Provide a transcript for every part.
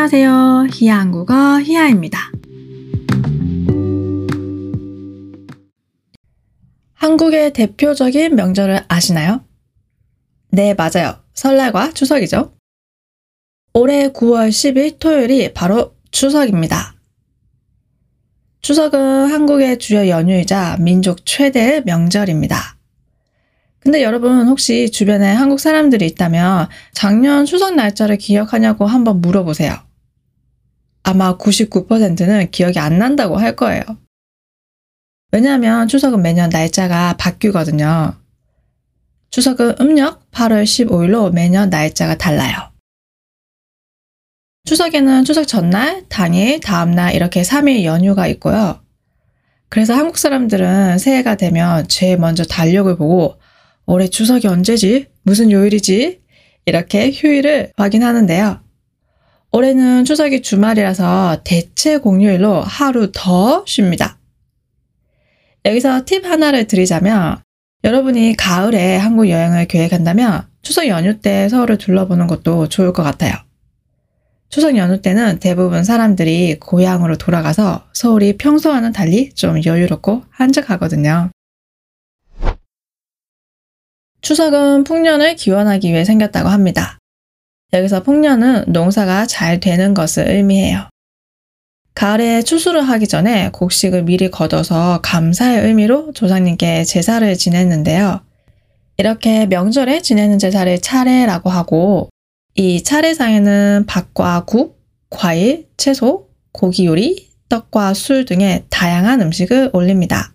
안녕하세요. 히야 한국어 히야입니다. 한국의 대표적인 명절을 아시나요? 네, 맞아요. 설날과 추석이죠. 올해 9월 10일 토요일이 바로 추석입니다. 추석은 한국의 주요 연휴이자 민족 최대의 명절입니다. 근데 여러분 혹시 주변에 한국 사람들이 있다면 작년 추석 날짜를 기억하냐고 한번 물어보세요. 아마 99%는 기억이 안 난다고 할 거예요. 왜냐하면 추석은 매년 날짜가 바뀌거든요. 추석은 음력 8월 15일로 매년 날짜가 달라요. 추석에는 추석 전날, 당일, 다음날 이렇게 3일 연휴가 있고요. 그래서 한국 사람들은 새해가 되면 제일 먼저 달력을 보고 올해 추석이 언제지? 무슨 요일이지? 이렇게 휴일을 확인하는데요. 올해는 추석이 주말이라서 대체 공휴일로 하루 더 쉽니다. 여기서 팁 하나를 드리자면 여러분이 가을에 한국 여행을 계획한다면 추석 연휴 때 서울을 둘러보는 것도 좋을 것 같아요. 추석 연휴 때는 대부분 사람들이 고향으로 돌아가서 서울이 평소와는 달리 좀 여유롭고 한적하거든요. 추석은 풍년을 기원하기 위해 생겼다고 합니다. 여기서 풍년은 농사가 잘 되는 것을 의미해요. 가을에 추수를 하기 전에 곡식을 미리 걷어서 감사의 의미로 조상님께 제사를 지냈는데요. 이렇게 명절에 지내는 제사를 차례라고 하고 이 차례상에는 밥과 국, 과일, 채소, 고기 요리, 떡과 술 등의 다양한 음식을 올립니다.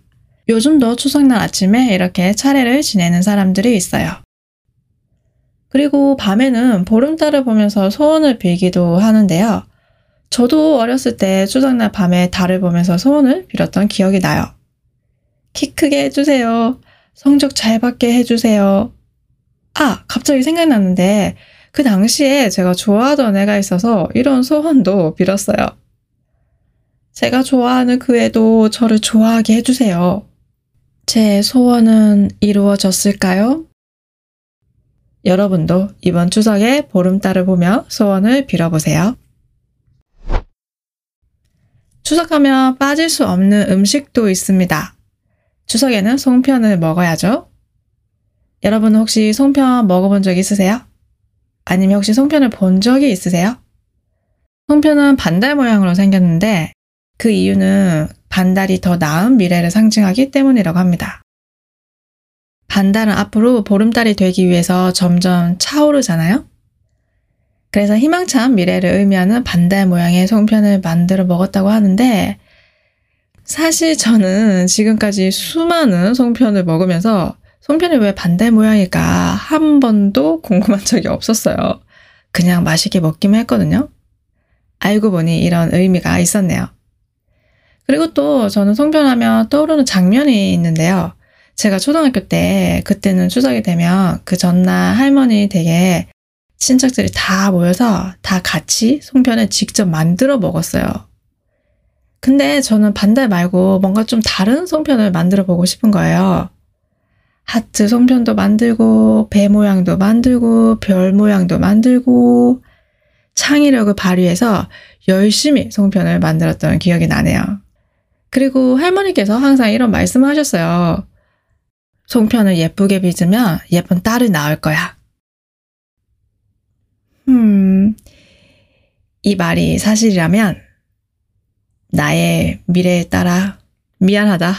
요즘도 추석날 아침에 이렇게 차례를 지내는 사람들이 있어요. 그리고 밤에는 보름달을 보면서 소원을 빌기도 하는데요. 저도 어렸을 때 추석날 밤에 달을 보면서 소원을 빌었던 기억이 나요. 키 크게 해주세요. 성적 잘 받게 해주세요. 아, 갑자기 생각났는데 그 당시에 제가 좋아하던 애가 있어서 이런 소원도 빌었어요. 제가 좋아하는 그 애도 저를 좋아하게 해주세요. 제 소원은 이루어졌을까요? 여러분도 이번 추석에 보름달을 보며 소원을 빌어보세요. 추석하면 빠질 수 없는 음식도 있습니다. 추석에는 송편을 먹어야죠. 여러분 혹시 송편 먹어본 적 있으세요? 아니면 혹시 송편을 본 적이 있으세요? 송편은 반달 모양으로 생겼는데 그 이유는 반달이 더 나은 미래를 상징하기 때문이라고 합니다. 반달은 앞으로 보름달이 되기 위해서 점점 차오르잖아요? 그래서 희망찬 미래를 의미하는 반달 모양의 송편을 만들어 먹었다고 하는데, 사실 저는 지금까지 수많은 송편을 먹으면서 송편이 왜 반달 모양일까 한 번도 궁금한 적이 없었어요. 그냥 맛있게 먹기만 했거든요. 알고 보니 이런 의미가 있었네요. 그리고 또 저는 송편하면 떠오르는 장면이 있는데요. 제가 초등학교 때 그때는 추석이 되면 그 전날 할머니 댁에 친척들이 다 모여서 다 같이 송편을 직접 만들어 먹었어요. 근데 저는 반달 말고 뭔가 좀 다른 송편을 만들어 보고 싶은 거예요. 하트 송편도 만들고, 배 모양도 만들고, 별 모양도 만들고, 창의력을 발휘해서 열심히 송편을 만들었던 기억이 나네요. 그리고 할머니께서 항상 이런 말씀을 하셨어요. 송편을 예쁘게 빚으면 예쁜 딸이 나올 거야. 음, 이 말이 사실이라면 나의 미래에 따라 미안하다.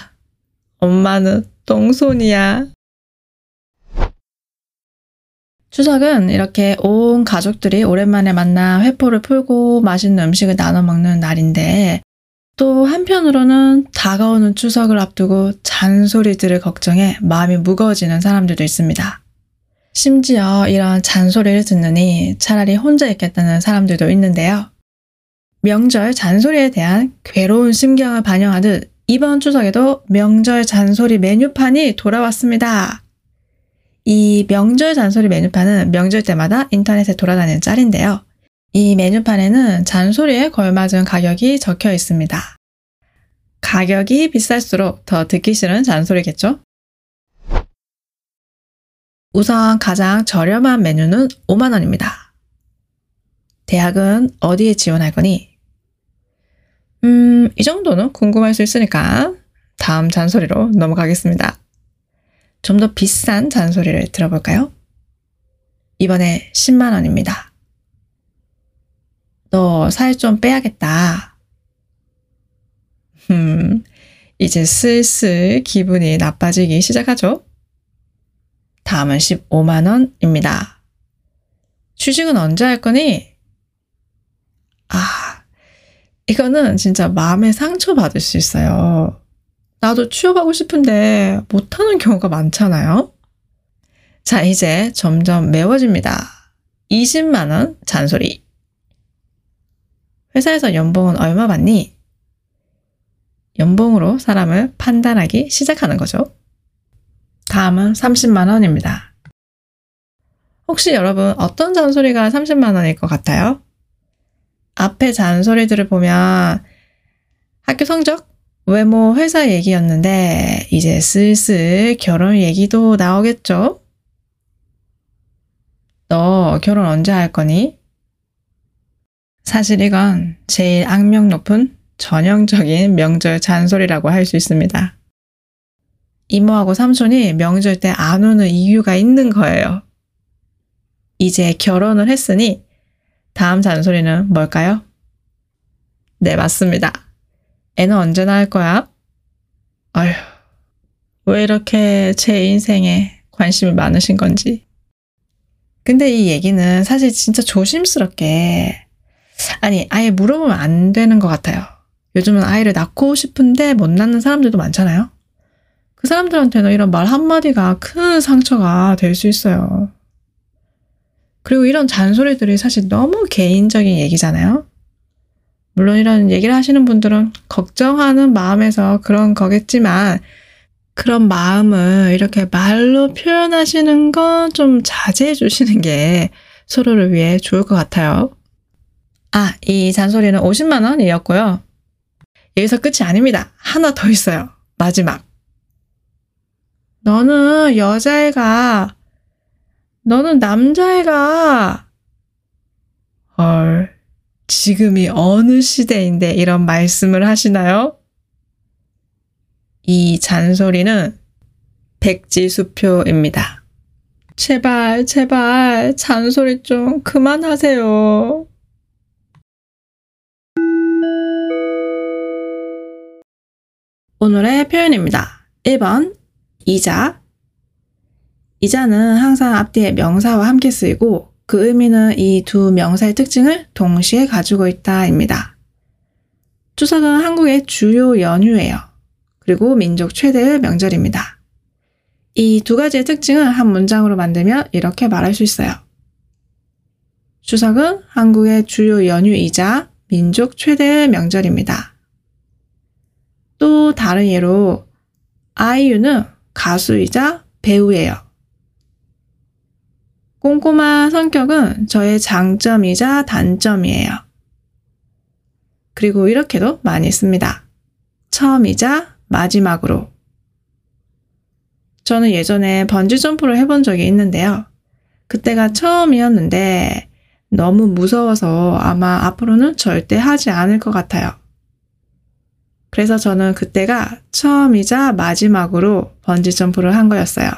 엄마는 똥손이야. 추석은 이렇게 온 가족들이 오랜만에 만나 회포를 풀고 맛있는 음식을 나눠 먹는 날인데 또 한편으로는 다가오는 추석을 앞두고 잔소리들을 걱정해 마음이 무거워지는 사람들도 있습니다. 심지어 이런 잔소리를 듣느니 차라리 혼자 있겠다는 사람들도 있는데요. 명절 잔소리에 대한 괴로운 심경을 반영하듯 이번 추석에도 명절 잔소리 메뉴판이 돌아왔습니다. 이 명절 잔소리 메뉴판은 명절 때마다 인터넷에 돌아다니는 짤인데요. 이 메뉴판에는 잔소리에 걸맞은 가격이 적혀 있습니다. 가격이 비쌀수록 더 듣기 싫은 잔소리겠죠? 우선 가장 저렴한 메뉴는 5만원입니다. 대학은 어디에 지원할 거니? 음, 이 정도는 궁금할 수 있으니까 다음 잔소리로 넘어가겠습니다. 좀 더 비싼 잔소리를 들어볼까요? 이번에 10만원입니다. 너 살 좀 빼야겠다. 음, 이제 슬슬 기분이 나빠지기 시작하죠? 다음은 15만원입니다. 취직은 언제 할 거니? 아, 이거는 진짜 마음에 상처받을 수 있어요. 나도 취업하고 싶은데 못하는 경우가 많잖아요? 자, 이제 점점 매워집니다. 20만원 잔소리. 회사에서 연봉은 얼마 받니? 연봉으로 사람을 판단하기 시작하는 거죠. 다음은 30만 원입니다. 혹시 여러분 어떤 잔소리가 30만 원일 것 같아요? 앞에 잔소리들을 보면 학교 성적, 외모, 회사 얘기였는데 이제 슬슬 결혼 얘기도 나오겠죠? 너 결혼 언제 할 거니? 사실 이건 제일 악명 높은 전형적인 명절 잔소리라고 할 수 있습니다. 이모하고 삼촌이 명절 때 안 오는 이유가 있는 거예요. 이제 결혼을 했으니 다음 잔소리는 뭘까요? 네, 맞습니다. 애는 언제나 할 거야? 아휴, 왜 이렇게 제 인생에 관심이 많으신 건지. 근데 이 얘기는 사실 진짜 조심스럽게, 아니, 아예 물어보면 안 되는 것 같아요. 요즘은 아이를 낳고 싶은데 못 낳는 사람들도 많잖아요. 그 사람들한테는 이런 말 한마디가 큰 상처가 될 수 있어요. 그리고 이런 잔소리들이 사실 너무 개인적인 얘기잖아요. 물론 이런 얘기를 하시는 분들은 걱정하는 마음에서 그런 거겠지만 그런 마음을 이렇게 말로 표현하시는 건 좀 자제해 주시는 게 서로를 위해 좋을 것 같아요. 아, 이 잔소리는 50만 원이었고요. 여기서 끝이 아닙니다. 하나 더 있어요. 마지막. 너는 여자애가 너는 남자애가 헐 지금이 어느 시대인데 이런 말씀을 하시나요? 이 잔소리는 백지수표입니다. 제발, 제발, 잔소리 좀 그만하세요. 오늘의 표현입니다. 1번, 이자. 이자는 항상 앞뒤에 명사와 함께 쓰이고 그 의미는 이 두 명사의 특징을 동시에 가지고 있다입니다. 추석은 한국의 주요 연휴예요. 그리고 민족 최대의 명절입니다. 이 두 가지의 특징을 한 문장으로 만들면 이렇게 말할 수 있어요. 추석은 한국의 주요 연휴이자 민족 최대의 명절입니다. 또 다른 예로 아이유는 가수이자 배우예요. 꼼꼼한 성격은 저의 장점이자 단점이에요. 그리고 이렇게도 많이 씁니다. 처음이자 마지막으로. 저는 예전에 번지점프를 해본 적이 있는데요. 그때가 처음이었는데 너무 무서워서 아마 앞으로는 절대 하지 않을 것 같아요. 그래서 저는 그때가 처음이자 마지막으로 번지점프를 한 거였어요.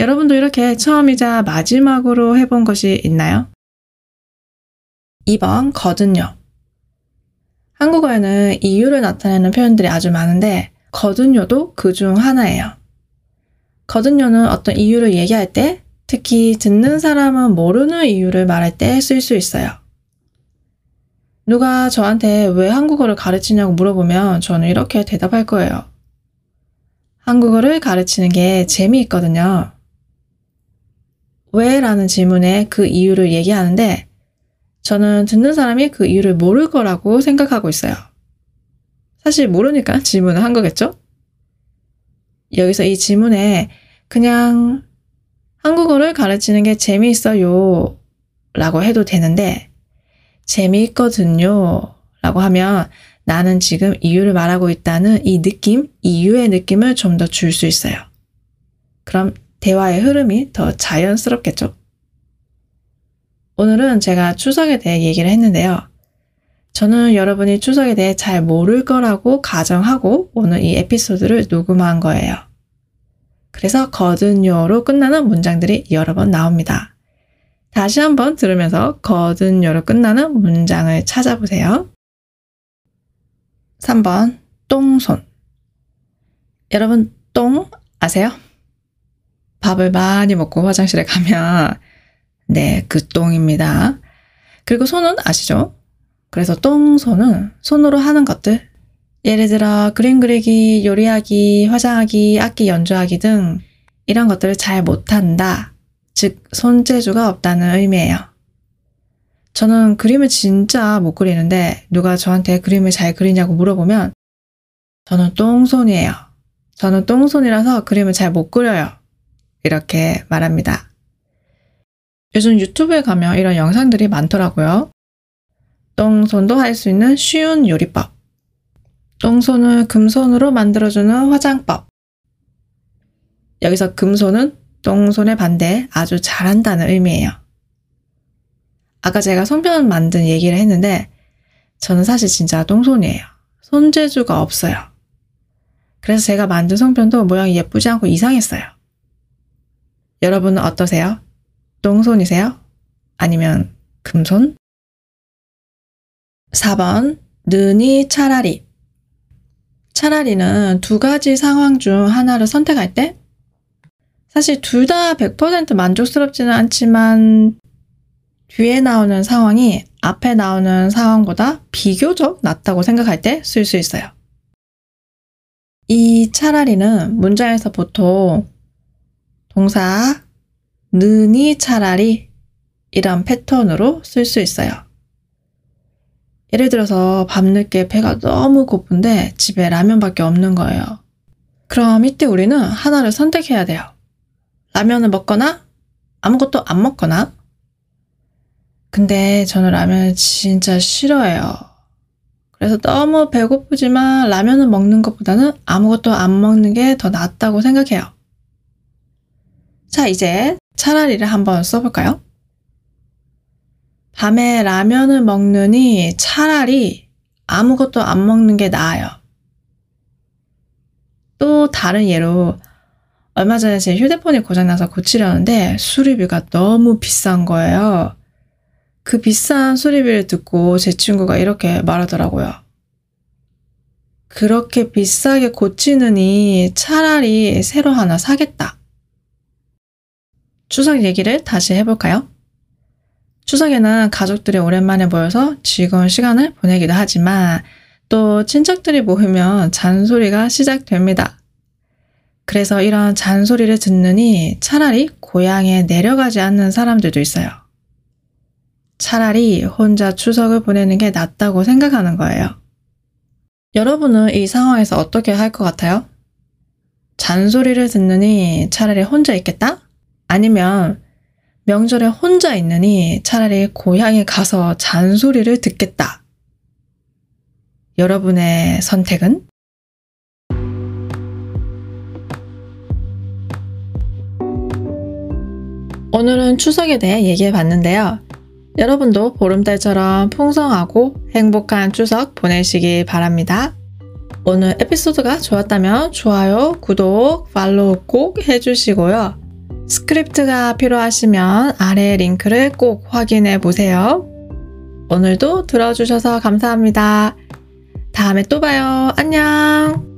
여러분도 이렇게 처음이자 마지막으로 해본 것이 있나요? 2번 거든요. 한국어에는 이유를 나타내는 표현들이 아주 많은데 거든요도 그 중 하나예요. 거든요는 어떤 이유를 얘기할 때 특히 듣는 사람은 모르는 이유를 말할 때 쓸 수 있어요. 누가 저한테 왜 한국어를 가르치냐고 물어보면 저는 이렇게 대답할 거예요. 한국어를 가르치는 게 재미있거든요. 왜? 라는 질문에 그 이유를 얘기하는데 저는 듣는 사람이 그 이유를 모를 거라고 생각하고 있어요. 사실 모르니까 질문을 한 거겠죠? 여기서 이 질문에 그냥 한국어를 가르치는 게 재미있어요 라고 해도 되는데 재미있거든요 라고 하면 나는 지금 이유를 말하고 있다는 이 느낌, 이유의 느낌을 좀 더 줄 수 있어요. 그럼 대화의 흐름이 더 자연스럽겠죠. 오늘은 제가 추석에 대해 얘기를 했는데요. 저는 여러분이 추석에 대해 잘 모를 거라고 가정하고 오늘 이 에피소드를 녹음한 거예요. 그래서 거든요로 끝나는 문장들이 여러 번 나옵니다. 다시 한번 들으면서 거든요로 끝나는 문장을 찾아보세요. 3번 똥손 여러분 똥 아세요? 밥을 많이 먹고 화장실에 가면 네, 그 똥입니다. 그리고 손은 아시죠? 그래서 똥손은 손으로 하는 것들 예를 들어 그림 그리기, 요리하기, 화장하기, 악기 연주하기 등 이런 것들을 잘 못한다. 즉 손재주가 없다는 의미예요. 저는 그림을 진짜 못 그리는데 누가 저한테 그림을 잘 그리냐고 물어보면 저는 똥손이에요. 저는 똥손이라서 그림을 잘 못 그려요. 이렇게 말합니다. 요즘 유튜브에 가면 이런 영상들이 많더라고요. 똥손도 할 수 있는 쉬운 요리법. 똥손을 금손으로 만들어주는 화장법. 여기서 금손은 똥손의 반대 아주 잘한다는 의미예요. 아까 제가 손편 만든 얘기를 했는데 저는 사실 진짜 똥손이에요. 손재주가 없어요. 그래서 제가 만든 손편도 모양이 예쁘지 않고 이상했어요. 여러분은 어떠세요? 똥손이세요? 아니면 금손? 4번 는이 차라리 차라리는 두 가지 상황 중 하나를 선택할 때 사실 둘 다 100% 만족스럽지는 않지만 뒤에 나오는 상황이 앞에 나오는 상황보다 비교적 낫다고 생각할 때 쓸 수 있어요. 이 차라리는 문장에서 보통 동사 는이 차라리 이런 패턴으로 쓸 수 있어요. 예를 들어서 밤늦게 배가 너무 고픈데 집에 라면밖에 없는 거예요. 그럼 이때 우리는 하나를 선택해야 돼요. 라면을 먹거나 아무것도 안 먹거나. 근데 저는 라면을 진짜 싫어해요. 그래서 너무 배고프지만 라면을 먹는 것보다는 아무것도 안 먹는 게 더 낫다고 생각해요. 자, 이제 차라리를 한번 써볼까요? 밤에 라면을 먹느니 차라리 아무것도 안 먹는 게 나아요. 또 다른 예로 얼마 전에 제 휴대폰이 고장나서 고치려는데 수리비가 너무 비싼 거예요. 그 비싼 수리비를 듣고 제 친구가 이렇게 말하더라고요. 그렇게 비싸게 고치느니 차라리 새로 하나 사겠다. 추석 얘기를 다시 해볼까요? 추석에는 가족들이 오랜만에 모여서 즐거운 시간을 보내기도 하지만 또 친척들이 모이면 잔소리가 시작됩니다. 그래서 이런 잔소리를 듣느니 차라리 고향에 내려가지 않는 사람들도 있어요. 차라리 혼자 추석을 보내는 게 낫다고 생각하는 거예요. 여러분은 이 상황에서 어떻게 할 것 같아요? 잔소리를 듣느니 차라리 혼자 있겠다? 아니면 명절에 혼자 있느니 차라리 고향에 가서 잔소리를 듣겠다. 여러분의 선택은? 오늘은 추석에 대해 얘기해 봤는데요. 여러분도 보름달처럼 풍성하고 행복한 추석 보내시기 바랍니다. 오늘 에피소드가 좋았다면 좋아요, 구독, 팔로우 꼭 해주시고요. 스크립트가 필요하시면 아래 링크를 꼭 확인해 보세요. 오늘도 들어주셔서 감사합니다. 다음에 또 봐요. 안녕!